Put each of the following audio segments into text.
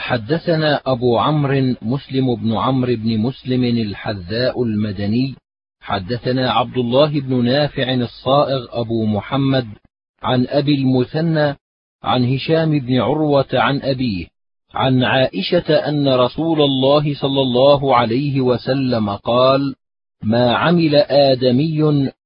حدثنا أبو عمرو مسلم بن عمرو بن مسلم الحذاء المدني حدثنا عبد الله بن نافع الصائغ أبو محمد عن أبي المثنى عن هشام بن عروة عن أبيه عن عائشة أن رسول الله صلى الله عليه وسلم قال ما عمل آدمي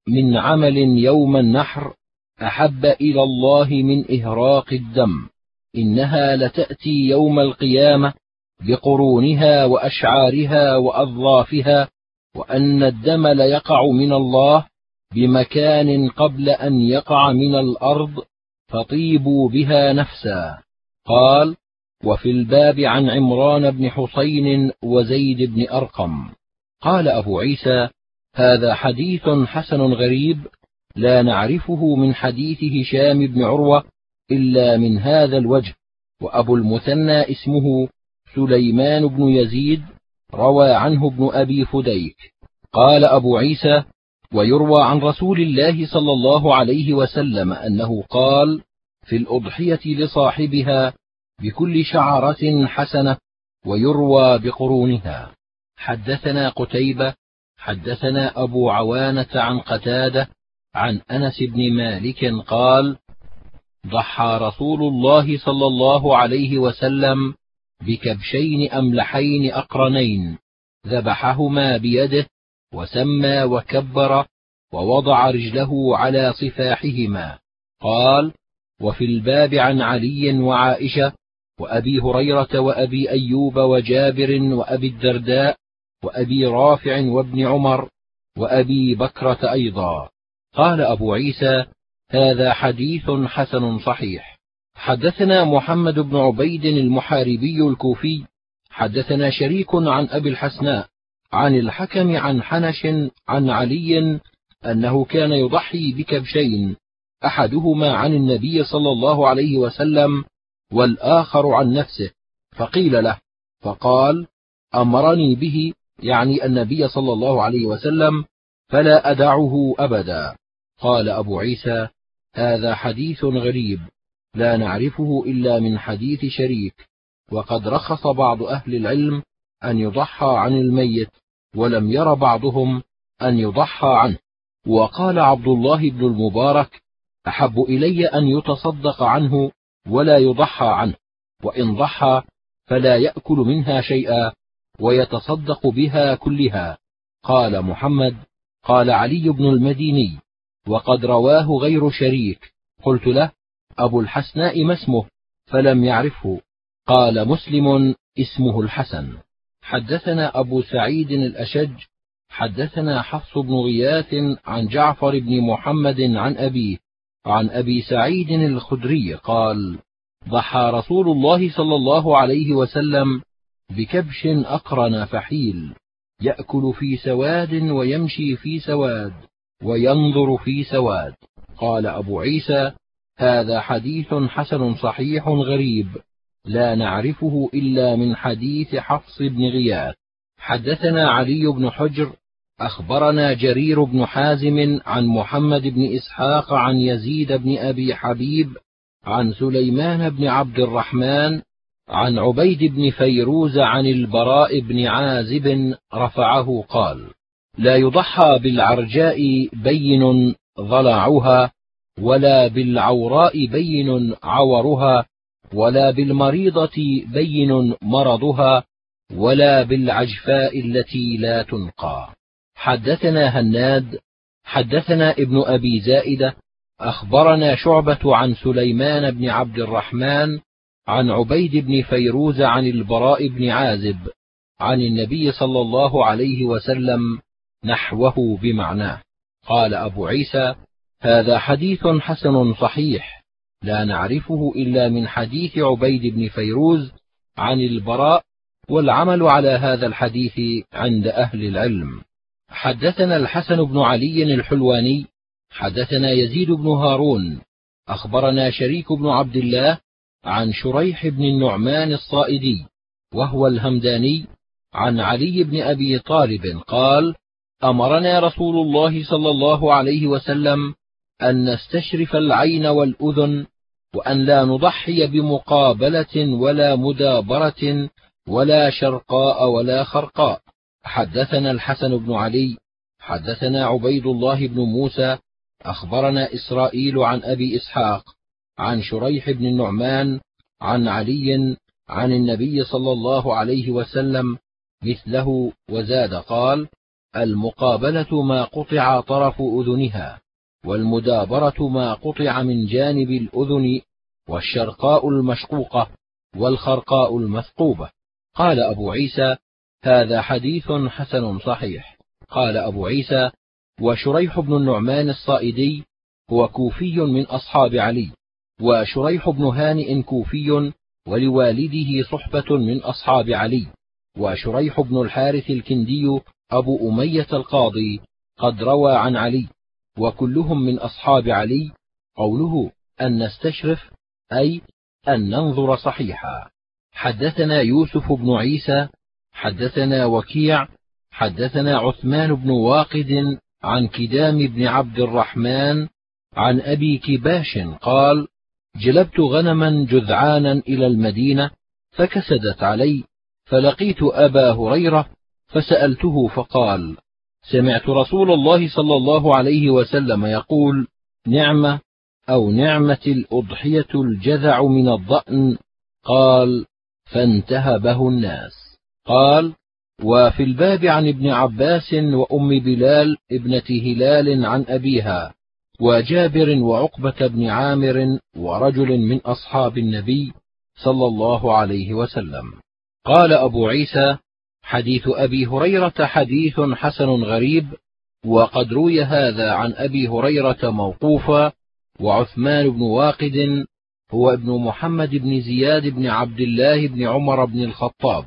من عمل يوم النحر أحب إلى الله من إهراق الدم. إنها لتأتي يوم القيامة بقرونها وأشعارها وأظلافها وأن الدم ليقع من الله بمكان قبل أن يقع من الأرض فطيبوا بها نفسا. قال وفي الباب عن عمران بن حسين وزيد بن أرقم. قال أبو عيسى هذا حديث حسن غريب لا نعرفه من حديث هشام بن عروة إلا من هذا الوجه وأبو المثنى اسمه سليمان بن يزيد روى عنه ابن أبي فديك. قال أبو عيسى ويروى عن رسول الله صلى الله عليه وسلم أنه قال في الأضحية لصاحبها بكل شعرة حسنة ويروى بقرونها. حدثنا قتيبة حدثنا أبو عوانة عن قتادة عن أنس بن مالك قال ضحى رسول الله صلى الله عليه وسلم بكبشين أملحين أقرنين ذبحهما بيده وسمى وكبر ووضع رجله على صفاحهما. قال وفي الباب عن علي وعائشة وأبي هريرة وأبي أيوب وجابر وأبي الدرداء وأبي رافع وابن عمر وأبي بكرة أيضا. قال أبو عيسى هذا حديث حسن صحيح. حدثنا محمد بن عبيد المحاربي الكوفي. حدثنا شريك عن أبي الحسناء عن الحكم عن حنش عن علي أنه كان يضحي بكبشين أحدهما عن النبي صلى الله عليه وسلم والآخر عن نفسه فقيل له فقال أمرني به يعني النبي صلى الله عليه وسلم فلا أدعه أبدا. قال أبو عيسى هذا حديث غريب لا نعرفه إلا من حديث شريك وقد رخص بعض أهل العلم أن يضحى عن الميت ولم ير بعضهم أن يضحى عنه. وقال عبد الله بن المبارك أحب إلي أن يتصدق عنه ولا يضحى عنه وإن ضحى فلا يأكل منها شيئا ويتصدق بها كلها. قال محمد قال علي بن المديني وقد رواه غير شريك. قلت له أبو الحسناء ما اسمه؟ فلم يعرفه. قال مسلم اسمه الحسن. حدثنا أبو سعيد الأشج حدثنا حفص بن غياث عن جعفر بن محمد عن أبيه عن أبي سعيد الخدري قال ضحى رسول الله صلى الله عليه وسلم بكبش أقرن فحيل يأكل في سواد ويمشي في سواد. وينظر في سواد. قال أبو عيسى هذا حديث حسن صحيح غريب لا نعرفه إلا من حديث حفص بن غياث. حدثنا علي بن حجر أخبرنا جرير بن حازم عن محمد بن إسحاق عن يزيد بن أبي حبيب عن سليمان بن عبد الرحمن عن عبيد بن فيروز عن البراء بن عازب رفعه قال لا يضحى بالعرجاء بين ضلعها ولا بالعوراء بين عورها ولا بالمريضة بين مرضها ولا بالعجفاء التي لا تنقى. حدثنا هناد حدثنا ابن أبي زائدة أخبرنا شعبة عن سليمان بن عبد الرحمن عن عبيد بن فيروز عن البراء بن عازب عن النبي صلى الله عليه وسلم نحوه بمعناه قال أبو عيسى هذا حديث حسن صحيح لا نعرفه إلا من حديث عبيد بن فيروز عن البراء والعمل على هذا الحديث عند أهل العلم. حدثنا الحسن بن علي الحلواني حدثنا يزيد بن هارون أخبرنا شريك بن عبد الله عن شريح بن النعمان الصائدي وهو الهمداني عن علي بن أبي طالب قال أمرنا رسول الله صلى الله عليه وسلم أن نستشرف العين والأذن وأن لا نضحي بمقابلة ولا مدابرة ولا شرقاء ولا خرقاء. حدثنا الحسن بن علي حدثنا عبيد الله بن موسى أخبرنا إسرائيل عن أبي إسحاق عن شريح بن النعمان عن علي عن النبي صلى الله عليه وسلم مثله وزاد قال المقابلة ما قطع طرف أذنها والمدابرة ما قطع من جانب الأذن والشرقاء المشقوقة والخرقاء المثقوبة. قال أبو عيسى هذا حديث حسن صحيح. قال أبو عيسى وشريح بن النعمان الصائدي هو كوفي من أصحاب علي وشريح بن هانئ كوفي ولوالده صحبة من أصحاب علي. وشريح بن الحارث الكندي أبو أمية القاضي قد روى عن علي وكلهم من أصحاب علي قوله أن نستشرف أي أن ننظر صحيحا. حدثنا يوسف بن عيسى حدثنا وكيع حدثنا عثمان بن واقد عن كدام بن عبد الرحمن عن أبي كباش قال جلبت غنما جذعانا إلى المدينة فكسدت علي فلقيت أبا هريرة فسألته فقال سمعت رسول الله صلى الله عليه وسلم يقول نعمة أو نعمة الأضحية الجذع من الضأن؟ قال فانتهبه الناس. قال وفي الباب عن ابن عباس وأم بلال ابنة هلال عن أبيها وجابر وعقبة بن عامر ورجل من أصحاب النبي صلى الله عليه وسلم. قال أبو عيسى حديث أبي هريرة حديث حسن غريب وقد روي هذا عن أبي هريرة موقوفا وعثمان بن واقد هو ابن محمد بن زياد بن عبد الله بن عمر بن الخطاب.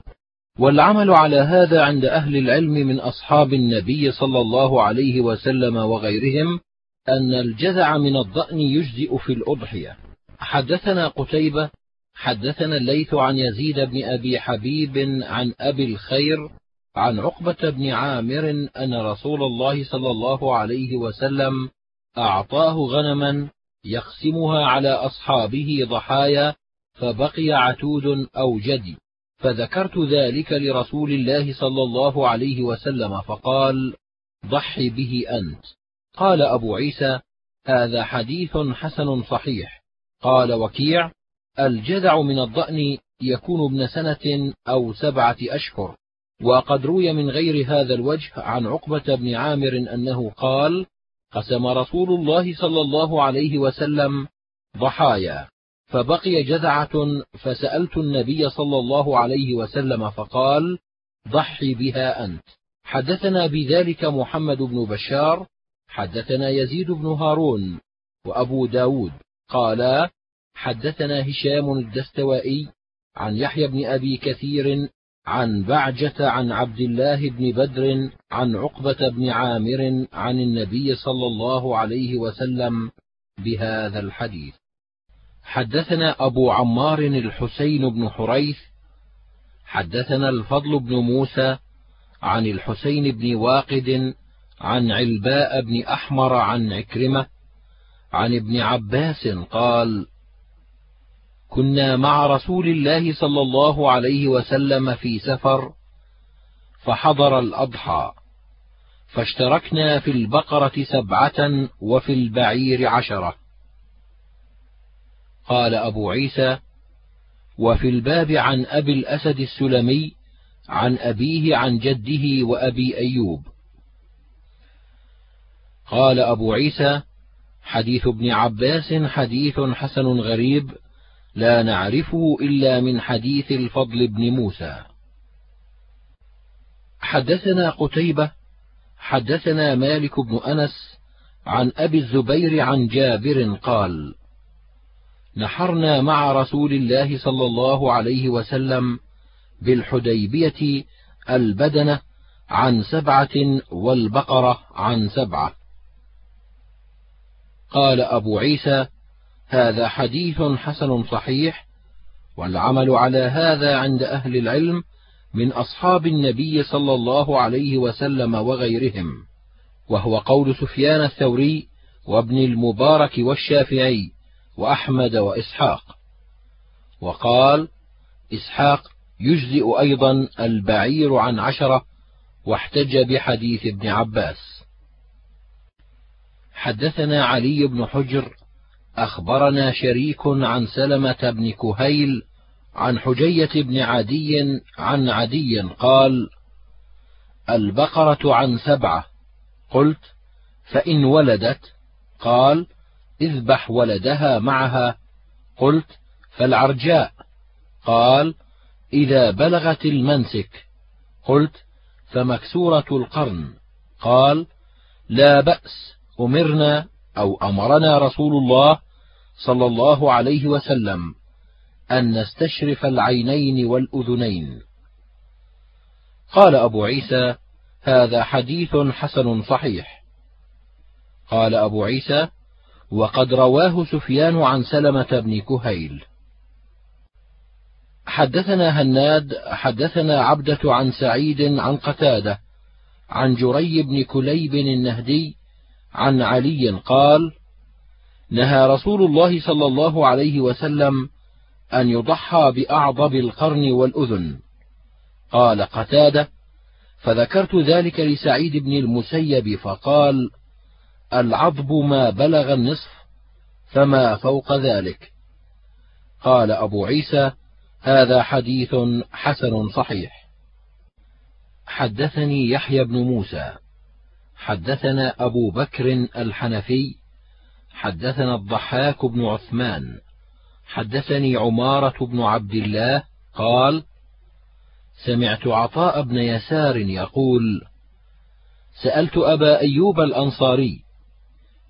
والعمل على هذا عند أهل العلم من أصحاب النبي صلى الله عليه وسلم وغيرهم أن الجذع من الضأن يجزئ في الأضحية. حدثنا قتيبة حدثنا الليث عن يزيد بن أبي حبيب عن أبي الخير عن عقبة بن عامر أن رسول الله صلى الله عليه وسلم أعطاه غنما يقسمها على أصحابه ضحايا فبقي عتود أو جدي فذكرت ذلك لرسول الله صلى الله عليه وسلم فقال ضح به أنت قال أبو عيسى هذا حديث حسن صحيح قال وكيع الجذع من الضأن يكون ابن سنة أو سبعة أشهر. وقد روي من غير هذا الوجه عن عقبة بن عامر أنه قال قسم رسول الله صلى الله عليه وسلم ضحايا. فبقي جذعة فسألت النبي صلى الله عليه وسلم فقال ضحي بها أنت. حدثنا بذلك محمد بن بشار حدثنا يزيد بن هارون وأبو داود قالا حدثنا هشام الدستوائي عن يحيى بن أبي كثير عن بعجة عن عبد الله بن بدر عن عقبة بن عامر عن النبي صلى الله عليه وسلم بهذا الحديث. حدثنا أبو عمار الحسين بن حريث حدثنا الفضل بن موسى عن الحسين بن واقد عن علباء بن أحمر عن عكرمة عن ابن عباس قال كنا مع رسول الله صلى الله عليه وسلم في سفر فحضر الأضحى فاشتركنا في البقرة سبعة وفي البعير عشرة. قال أبو عيسى وفي الباب عن أبي الأسد السلمي عن أبيه عن جده وأبي أيوب. قال أبو عيسى حديث ابن عباس حديث حسن غريب لا نعرفه إلا من حديث الفضل بن موسى. حدثنا قتيبة حدثنا مالك بن أنس عن أبي الزبير عن جابر قال نحرنا مع رسول الله صلى الله عليه وسلم بالحديبية البدنة عن سبعة والبقرة عن سبعة. قال أبو عيسى هذا حديث حسن صحيح والعمل على هذا عند أهل العلم من أصحاب النبي صلى الله عليه وسلم وغيرهم وهو قول سفيان الثوري وابن المبارك والشافعي وأحمد وإسحاق. وقال إسحاق يجزئ أيضا البعير عن عشرة واحتج بحديث ابن عباس. حدثنا علي بن حجر أخبرنا شريك عن سلمة بن كهيل عن حجية بن عدي عن عدي قال البقرة عن سبعة. قلت فإن ولدت؟ قال اذبح ولدها معها. قلت فالعرجاء. قال إذا بلغت المنسك. قلت فمكسورة القرن. قال لا بأس أمرنا أو أمرنا رسول الله صلى الله عليه وسلم أن نستشرف العينين والأذنين. قال أبو عيسى هذا حديث حسن صحيح. قال أبو عيسى وقد رواه سفيان عن سلمة بن كهيل. حدثنا هناد حدثنا عبدة عن سعيد عن قتادة عن جري بن كليب النهدي عن علي قال نهى رسول الله صلى الله عليه وسلم أن يضحى بأعضب القرن والأذن. قال قتادة فذكرت ذلك لسعيد بن المسيب فقال العضب ما بلغ النصف فما فوق ذلك. قال أبو عيسى هذا حديث حسن صحيح. حدثني يحيى بن موسى. حدثنا أبو بكر الحنفي حدثنا الضحاك بن عثمان. حدثني عمارة بن عبد الله قال سمعت عطاء بن يسار يقول سألت أبا أيوب الأنصاري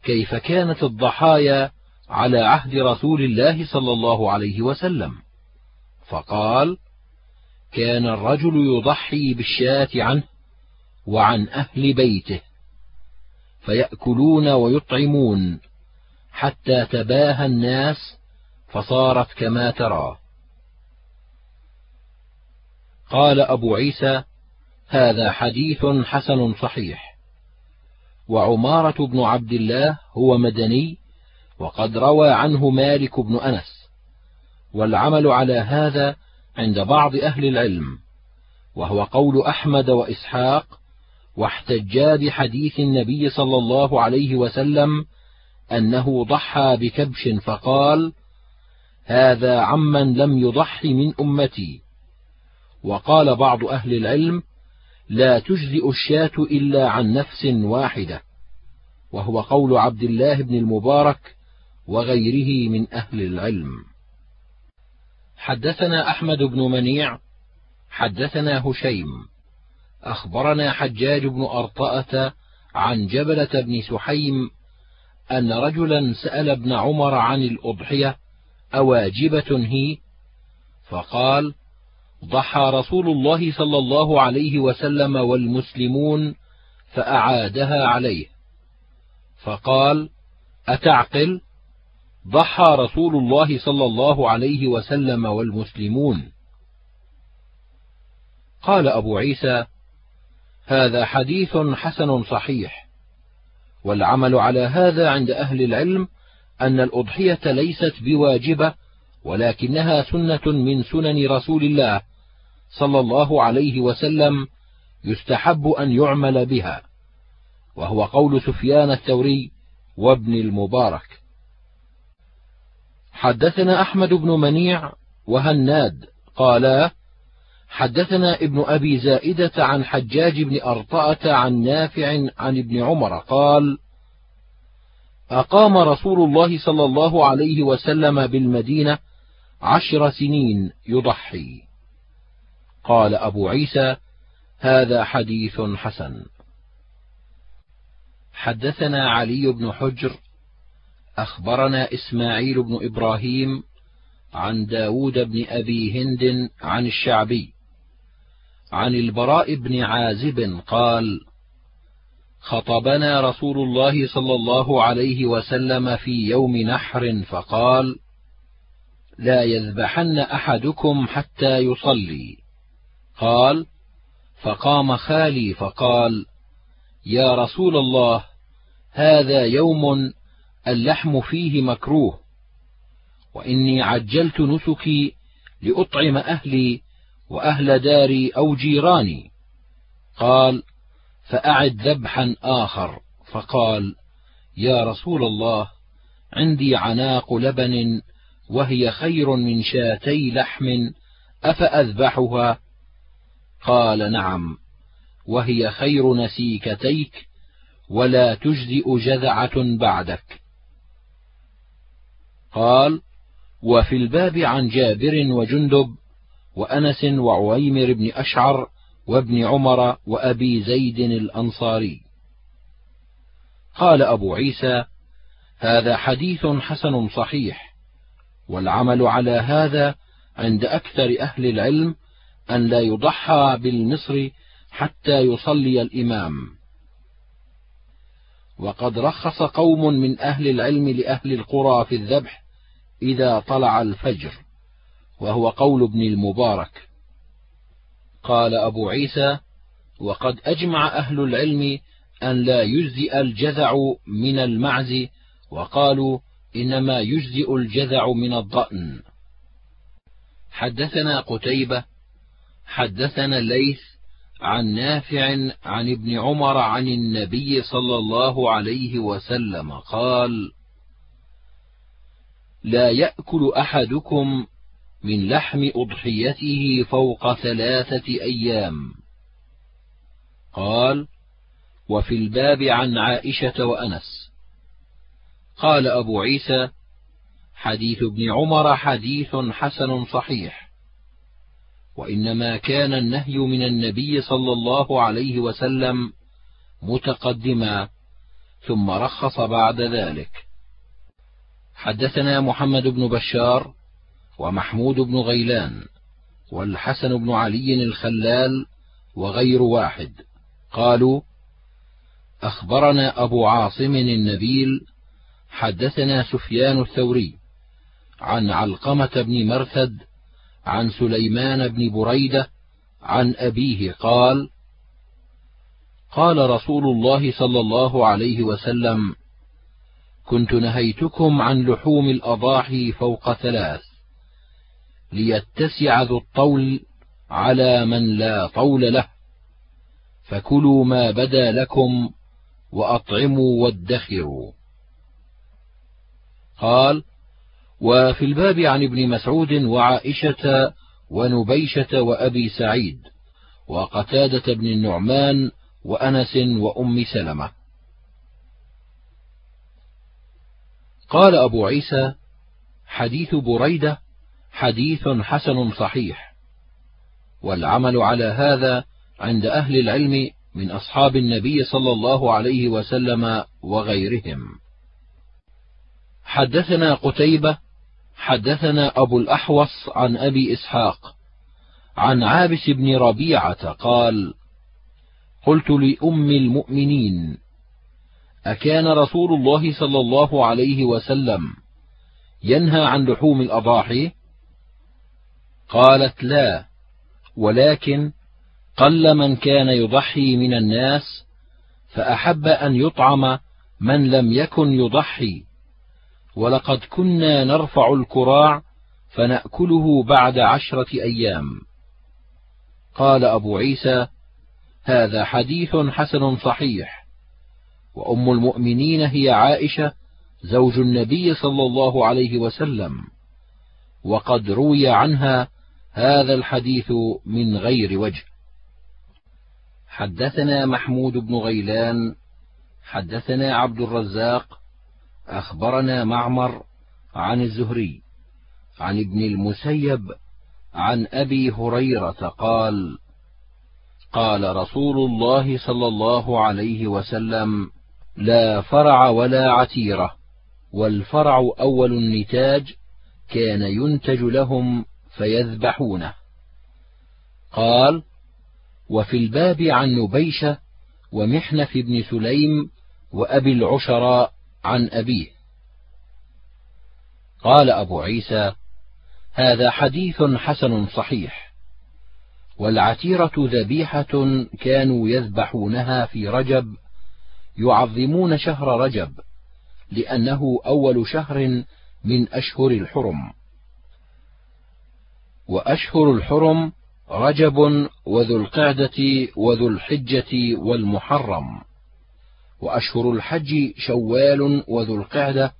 كيف كانت الضحايا على عهد رسول الله صلى الله عليه وسلم. فقال كان الرجل يضحي بالشاة عنه وعن أهل بيته فيأكلون ويطعمون. حتى تباهى الناس فصارت كما ترى. قال أبو عيسى هذا حديث حسن صحيح. وعمارة بن عبد الله هو مدني وقد روى عنه مالك بن أنس. والعمل على هذا عند بعض أهل العلم وهو قول أحمد وإسحاق واحتجا بحديث النبي صلى الله عليه وسلم أنه ضحى بكبش فقال هذا عمن لم يضح من أمتي. وقال بعض أهل العلم لا تجزئ الشاة إلا عن نفس واحدة. وهو قول عبد الله بن المبارك وغيره من أهل العلم. حدثنا أحمد بن منيع حدثنا هشيم أخبرنا حجاج بن أرطأة عن جبلة بن سحيم أن رجلا سأل ابن عمر عن الأضحية أواجبة هي؟ فقال: ضحى رسول الله صلى الله عليه وسلم والمسلمون فأعادها عليه، فقال: أتعقل؟ ضحى رسول الله صلى الله عليه وسلم والمسلمون. قال أبو عيسى: هذا حديث حسن صحيح، والعمل على هذا عند أهل العلم أن الأضحية ليست بواجبة ولكنها سنة من سنن رسول الله صلى الله عليه وسلم يستحب أن يعمل بها وهو قول سفيان الثوري وابن المبارك. حدثنا أحمد بن منيع وهناد قالا حدثنا ابن أبي زائدة عن حجاج بن أرطأة عن نافع عن ابن عمر قال أقام رسول الله صلى الله عليه وسلم بالمدينة عشر سنين يضحي. قال أبو عيسى هذا حديث حسن. حدثنا علي بن حجر أخبرنا إسماعيل بن إبراهيم عن داود بن أبي هند عن الشعبي عن البراء بن عازب قال خطبنا رسول الله صلى الله عليه وسلم في يوم نحر فقال لا يذبحن أحدكم حتى يصلي. قال فقام خالي فقال يا رسول الله هذا يوم اللحم فيه مكروه وإني عجلت نسكي لأطعم أهلي وأهل داري أو جيراني. قال فأعد ذبحا آخر. فقال يا رسول الله عندي عناق لبن وهي خير من شاتي لحم أفأذبحها؟ قال نعم وهي خير نسيكتيك ولا تجزئ جذعة بعدك. قال وفي الباب عن جابر وجندب وأنس وعويمر بن أشعر وابن عمر وأبي زيد الأنصاري. قال أبو عيسى هذا حديث حسن صحيح والعمل على هذا عند أكثر أهل العلم أن لا يضحى بالمصر حتى يصلي الإمام. وقد رخص قوم من أهل العلم لأهل القرى في الذبح إذا طلع الفجر. وهو قول ابن المبارك. قال أبو عيسى وقد أجمع أهل العلم أن لا يجزئ الجذع من المعز وقالوا إنما يجزئ الجذع من الضأن. حدثنا قتيبة حدثنا الليث عن نافع عن ابن عمر عن النبي صلى الله عليه وسلم قال لا يأكل أحدكم من لحم أضحيته فوق ثلاثة أيام. قال وفي الباب عن عائشة وأنس. قال أبو عيسى حديث ابن عمر حديث حسن صحيح. وإنما كان النهي من النبي صلى الله عليه وسلم متقدما ثم رخص بعد ذلك. حدثنا محمد بن بشار ومحمود بن غيلان والحسن بن علي الخلال وغير واحد. قالوا أخبرنا أبو عاصم النبيل حدثنا سفيان الثوري عن علقمة بن مرثد عن سليمان بن بريدة عن أبيه قال قال رسول الله صلى الله عليه وسلم كنت نهيتكم عن لحوم الأضاحي فوق ثلاث ليتسع ذو الطول على من لا طول له. فكلوا ما بدا لكم وأطعموا وادخروا. قال وفي الباب عن ابن مسعود وعائشة ونبيشة وأبي سعيد وقتادة بن النعمان وأنس وأم سلمة. قال أبو عيسى حديث بريدة حديث حسن صحيح. والعمل على هذا عند أهل العلم من أصحاب النبي صلى الله عليه وسلم وغيرهم. حدثنا قتيبة حدثنا أبو الأحوص عن أبي إسحاق عن عابس بن ربيعة قال قلت لأم المؤمنين أكان رسول الله صلى الله عليه وسلم ينهى عن لحوم الأضاحي؟ قالت لا ولكن قل من كان يضحي من الناس فأحب أن يطعم من لم يكن يضحي. ولقد كنا نرفع الكراع فنأكله بعد عشرة أيام. قال أبو عيسى هذا حديث حسن صحيح. وأم المؤمنين هي عائشة زوج النبي صلى الله عليه وسلم. وقد روي عنها هذا الحديث من غير وجه. حدثنا محمود بن غيلان حدثنا عبد الرزاق أخبرنا معمر عن الزهري عن ابن المسيب عن أبي هريرة قال قال رسول الله صلى الله عليه وسلم لا فرع ولا عتيرة والفرع أول النتاج كان ينتج لهم فيذبحونه. قال وفي الباب عن نبيشة ومحنف بن سليم وأبي العشراء عن أبيه. قال أبو عيسى هذا حديث حسن صحيح. والعتيرة ذبيحة كانوا يذبحونها في رجب يعظمون شهر رجب لأنه أول شهر من أشهر الحرم. وأشهر الحرم رجب وذو القعدة وذو الحجة والمحرم. وأشهر الحج شوال وذو القعدة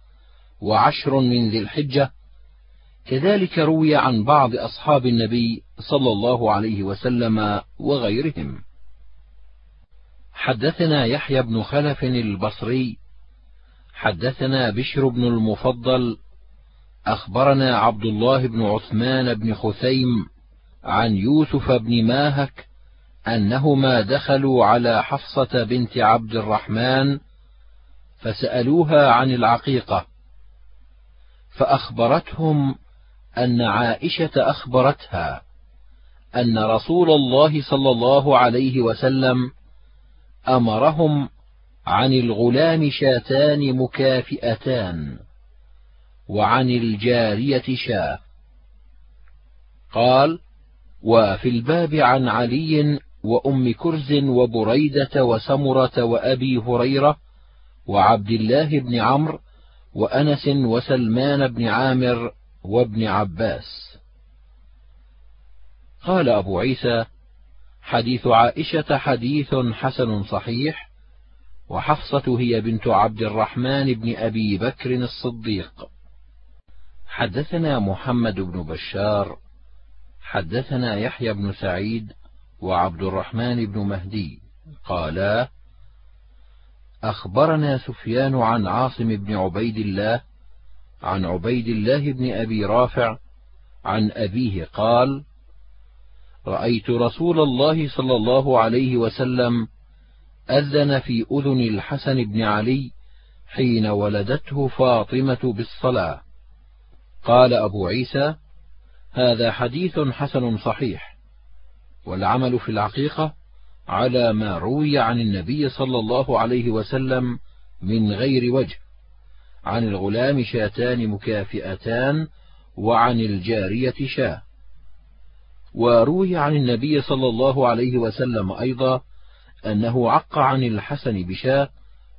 وعشر من ذي الحجة. كذلك روي عن بعض أصحاب النبي صلى الله عليه وسلم وغيرهم. حدثنا يحيى بن خلف البصري حدثنا بشر بن المفضل أخبرنا عبد الله بن عثمان بن خثيم عن يوسف بن ماهك أنهما دخلوا على حفصة بنت عبد الرحمن فسألوها عن العقيقة فأخبرتهم أن عائشة أخبرتها أن رسول الله صلى الله عليه وسلم أمرهم عن الغلام شاتان مكافئتان. وعن الجارية شاه. قال وفي الباب عن علي وأم كرز وبريدة وسمرة وأبي هريرة وعبد الله بن عمرو وأنس وسلمان بن عامر وابن عباس. قال أبو عيسى حديث عائشة حديث حسن صحيح وحفصة هي بنت عبد الرحمن بن أبي بكر الصديق. حدثنا محمد بن بشار حدثنا يحيى بن سعيد وعبد الرحمن بن مهدي قالا أخبرنا سفيان عن عاصم بن عبيد الله عن عبيد الله بن أبي رافع عن أبيه قال رأيت رسول الله صلى الله عليه وسلم أذن في أذن الحسن بن علي حين ولدته فاطمة بالصلاة. قال أبو عيسى هذا حديث حسن صحيح والعمل في العقيقة على ما روي عن النبي صلى الله عليه وسلم من غير وجه عن الغلام شاتان مكافئتان وعن الجارية شاة. وروي عن النبي صلى الله عليه وسلم أيضا أنه عق عن الحسن بشاة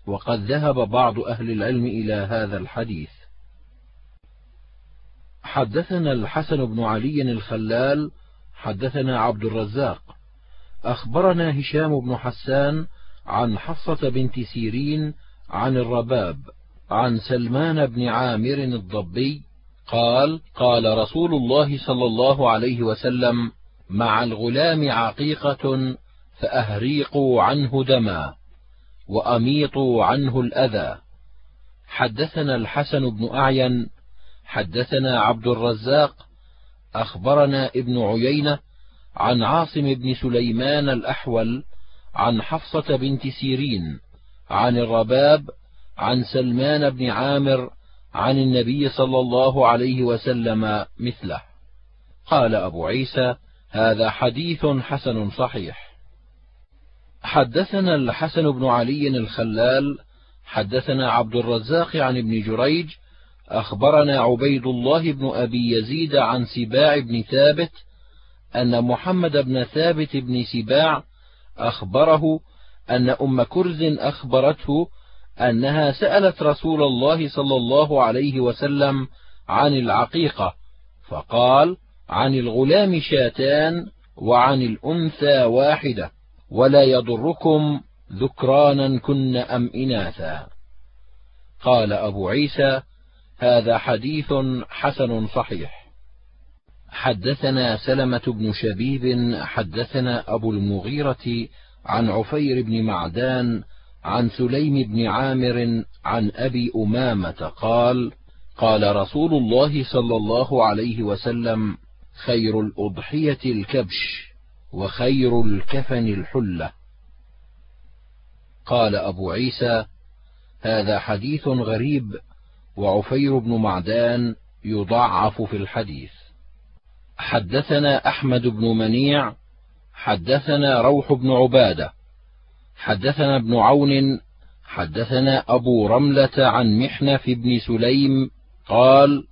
وقد ذهب بعض أهل العلم إلى هذا الحديث. حدثنا الحسن بن علي الخلال حدثنا عبد الرزاق. أخبرنا هشام بن حسان عن حفصة بنت سيرين عن الرباب عن سلمان بن عامر الضبي قال قال رسول الله صلى الله عليه وسلم مع الغلام عقيقة فأهريقوا عنه دما وأميطوا عنه الأذى حدثنا الحسن بن أعين حدثنا عبد الرزاق أخبرنا ابن عيينة عن عاصم بن سليمان الأحول عن حفصة بنت سيرين عن الرباب عن سلمان بن عامر عن النبي صلى الله عليه وسلم مثله. قال أبو عيسى هذا حديث حسن صحيح. حدثنا الحسن بن علي الخلال حدثنا عبد الرزاق عن ابن جريج أخبرنا عبيد الله بن أبي يزيد عن سباع بن ثابت أن محمد بن ثابت بن سباع أخبره أن أم كرز أخبرته أنها سألت رسول الله صلى الله عليه وسلم عن العقيقة فقال عن الغلام شاتان وعن الأنثى واحدة ولا يضركم ذكرانا كن أم إناثا. قال أبو عيسى هذا حديث حسن صحيح. حدثنا سلمة بن شبيب حدثنا أبو المغيرة عن عفير بن معدان عن سليم بن عامر عن أبي أمامة قال قال رسول الله صلى الله عليه وسلم خير الأضحية الكبش وخير الكفن الحلة. قال أبو عيسى هذا حديث غريب وعفير بن معدان يضعف في الحديث. حدثنا أحمد بن منيع حدثنا روح بن عبادة حدثنا ابن عون حدثنا أبو رملة عن محنف بن سليم قال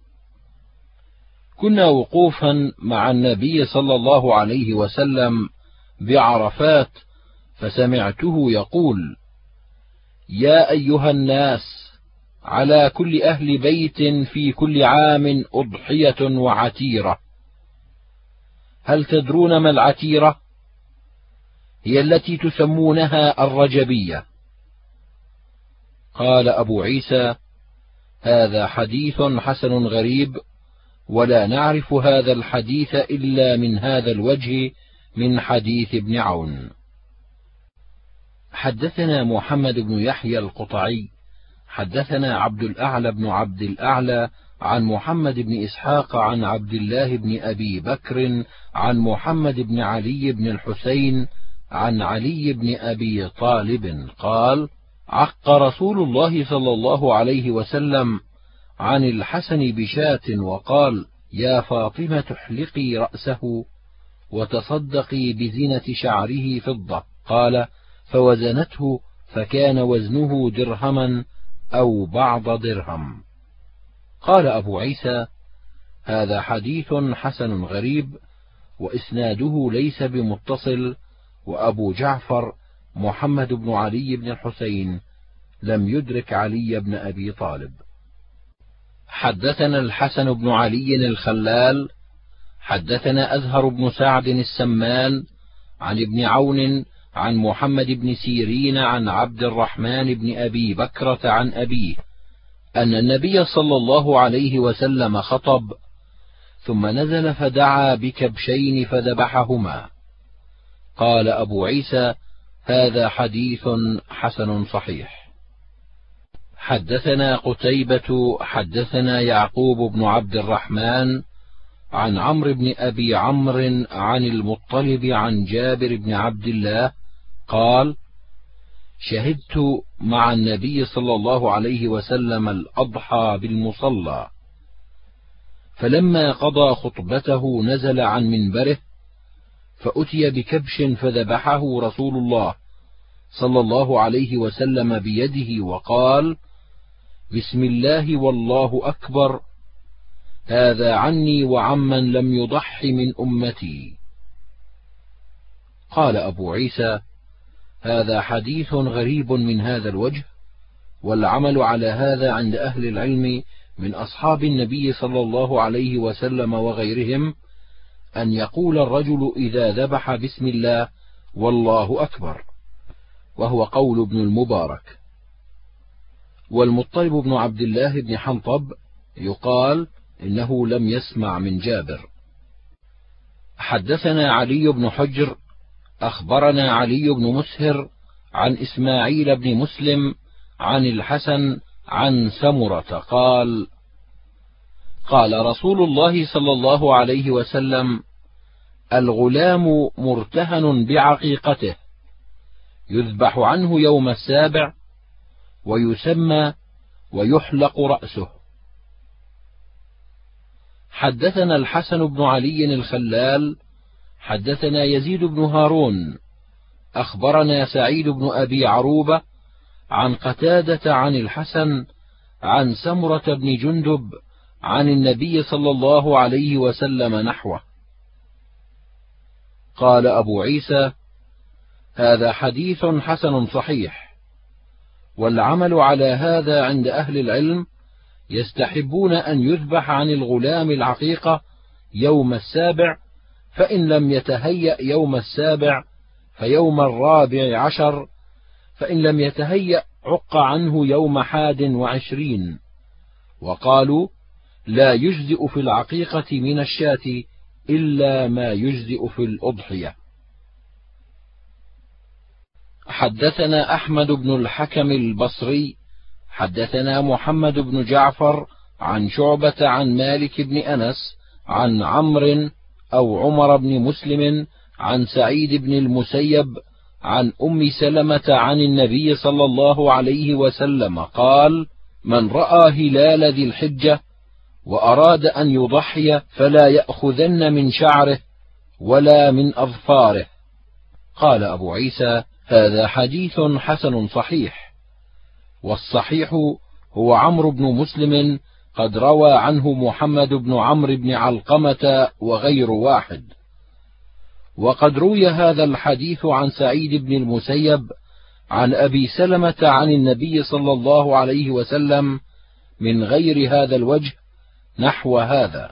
كنا وقوفا مع النبي صلى الله عليه وسلم بعرفات فسمعته يقول يا أيها الناس على كل أهل بيت في كل عام أضحية وعتيرة. هل تدرون ما العتيرة؟ هي التي تسمونها الرجبية. قال أبو عيسى هذا حديث حسن غريب ولا نعرف هذا الحديث إلا من هذا الوجه من حديث ابن عون. حدثنا محمد بن يحيى القطعي. حدثنا عبد الأعلى بن عبد الأعلى عن محمد بن إسحاق عن عبد الله بن أبي بكر عن محمد بن علي بن الحسين عن علي بن أبي طالب قال عق رسول الله صلى الله عليه وسلم عن الحسن بشاة وقال يا فاطمة احلقي رأسه وتصدقي بزنة شعره فضة قال فوزنته فكان وزنه درهما أو بعض درهم. قال أبو عيسى هذا حديث حسن غريب وإسناده ليس بمتصل وأبو جعفر محمد بن علي بن الحسين لم يدرك علي بن أبي طالب. حدثنا الحسن بن علي الخلال حدثنا أزهر بن سعد السمان عن ابن عون عن محمد بن سيرين عن عبد الرحمن بن أبي بكرة عن أبيه أن النبي صلى الله عليه وسلم خطب ثم نزل فدعا بكبشين فذبحهما. قال أبو عيسى هذا حديث حسن صحيح. حدثنا قتيبة حدثنا يعقوب بن عبد الرحمن عن عمرو بن أبي عمرو عن المطلب عن جابر بن عبد الله قال شهدت مع النبي صلى الله عليه وسلم الأضحى بالمصلى. فلما قضى خطبته نزل عن منبره فأتي بكبش فذبحه رسول الله صلى الله عليه وسلم بيده وقال بسم الله والله أكبر هذا عني وعمن لم يضح من أمتي. قال أبو عيسى هذا حديث غريب من هذا الوجه والعمل على هذا عند أهل العلم من أصحاب النبي صلى الله عليه وسلم وغيرهم أن يقول الرجل إذا ذبح بسم الله والله أكبر وهو قول ابن المبارك. والمطلب بن عبد الله بن حنطب يقال إنه لم يسمع من جابر. حدثنا علي بن حجر أخبرنا علي بن مسهر عن إسماعيل بن مسلم عن الحسن عن سمرة قال قال رسول الله صلى الله عليه وسلم الغلام مرتهن بعقيقته يذبح عنه يوم السابع ويسمى ويحلق رأسه. حدثنا الحسن بن علي الخلال حدثنا يزيد بن هارون أخبرنا سعيد بن أبي عروبة عن قتادة عن الحسن عن سمرة بن جندب عن النبي صلى الله عليه وسلم نحوه. قال أبو عيسى هذا حديث حسن صحيح والعمل على هذا عند أهل العلم يستحبون أن يذبح عن الغلام العقيقة يوم السابع فإن لم يتهيأ يوم السابع فيوم الرابع عشر فإن لم يتهيأ عق عنه يوم حاد وعشرين. وقالوا لا يجزئ في العقيقة من الشاة إلا ما يجزئ في الأضحية. حدثنا أحمد بن الحكم البصري حدثنا محمد بن جعفر عن شعبة عن مالك بن أنس عن عمرو أو عمر بن مسلم عن سعيد بن المسيب عن أم سلمة عن النبي صلى الله عليه وسلم قال: من رأى هلال ذي الحجة وأراد أن يضحي فلا يأخذن من شعره ولا من أظفاره. قال أبو عيسى: هذا حديث حسن صحيح، والصحيح هو عمرو بن مسلم قد روى عنه محمد بن عمرو بن علقمة وغير واحد. وقد روي هذا الحديث عن سعيد بن المسيب عن أبي سلمة عن النبي صلى الله عليه وسلم من غير هذا الوجه نحو هذا.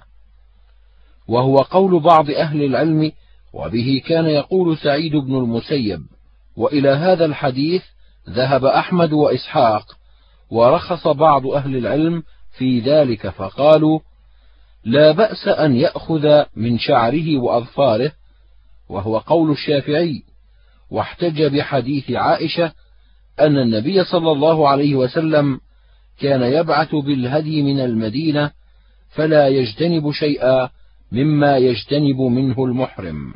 وهو قول بعض أهل العلم وبه كان يقول سعيد بن المسيب. وإلى هذا الحديث ذهب أحمد وإسحاق ورخص بعض أهل العلم في ذلك فقالوا لا بأس أن يأخذ من شعره وأظفاره وهو قول الشافعي واحتج بحديث عائشة أن النبي صلى الله عليه وسلم كان يبعث بالهدي من المدينة فلا يجتنب شيئا مما يجتنب منه المحرم.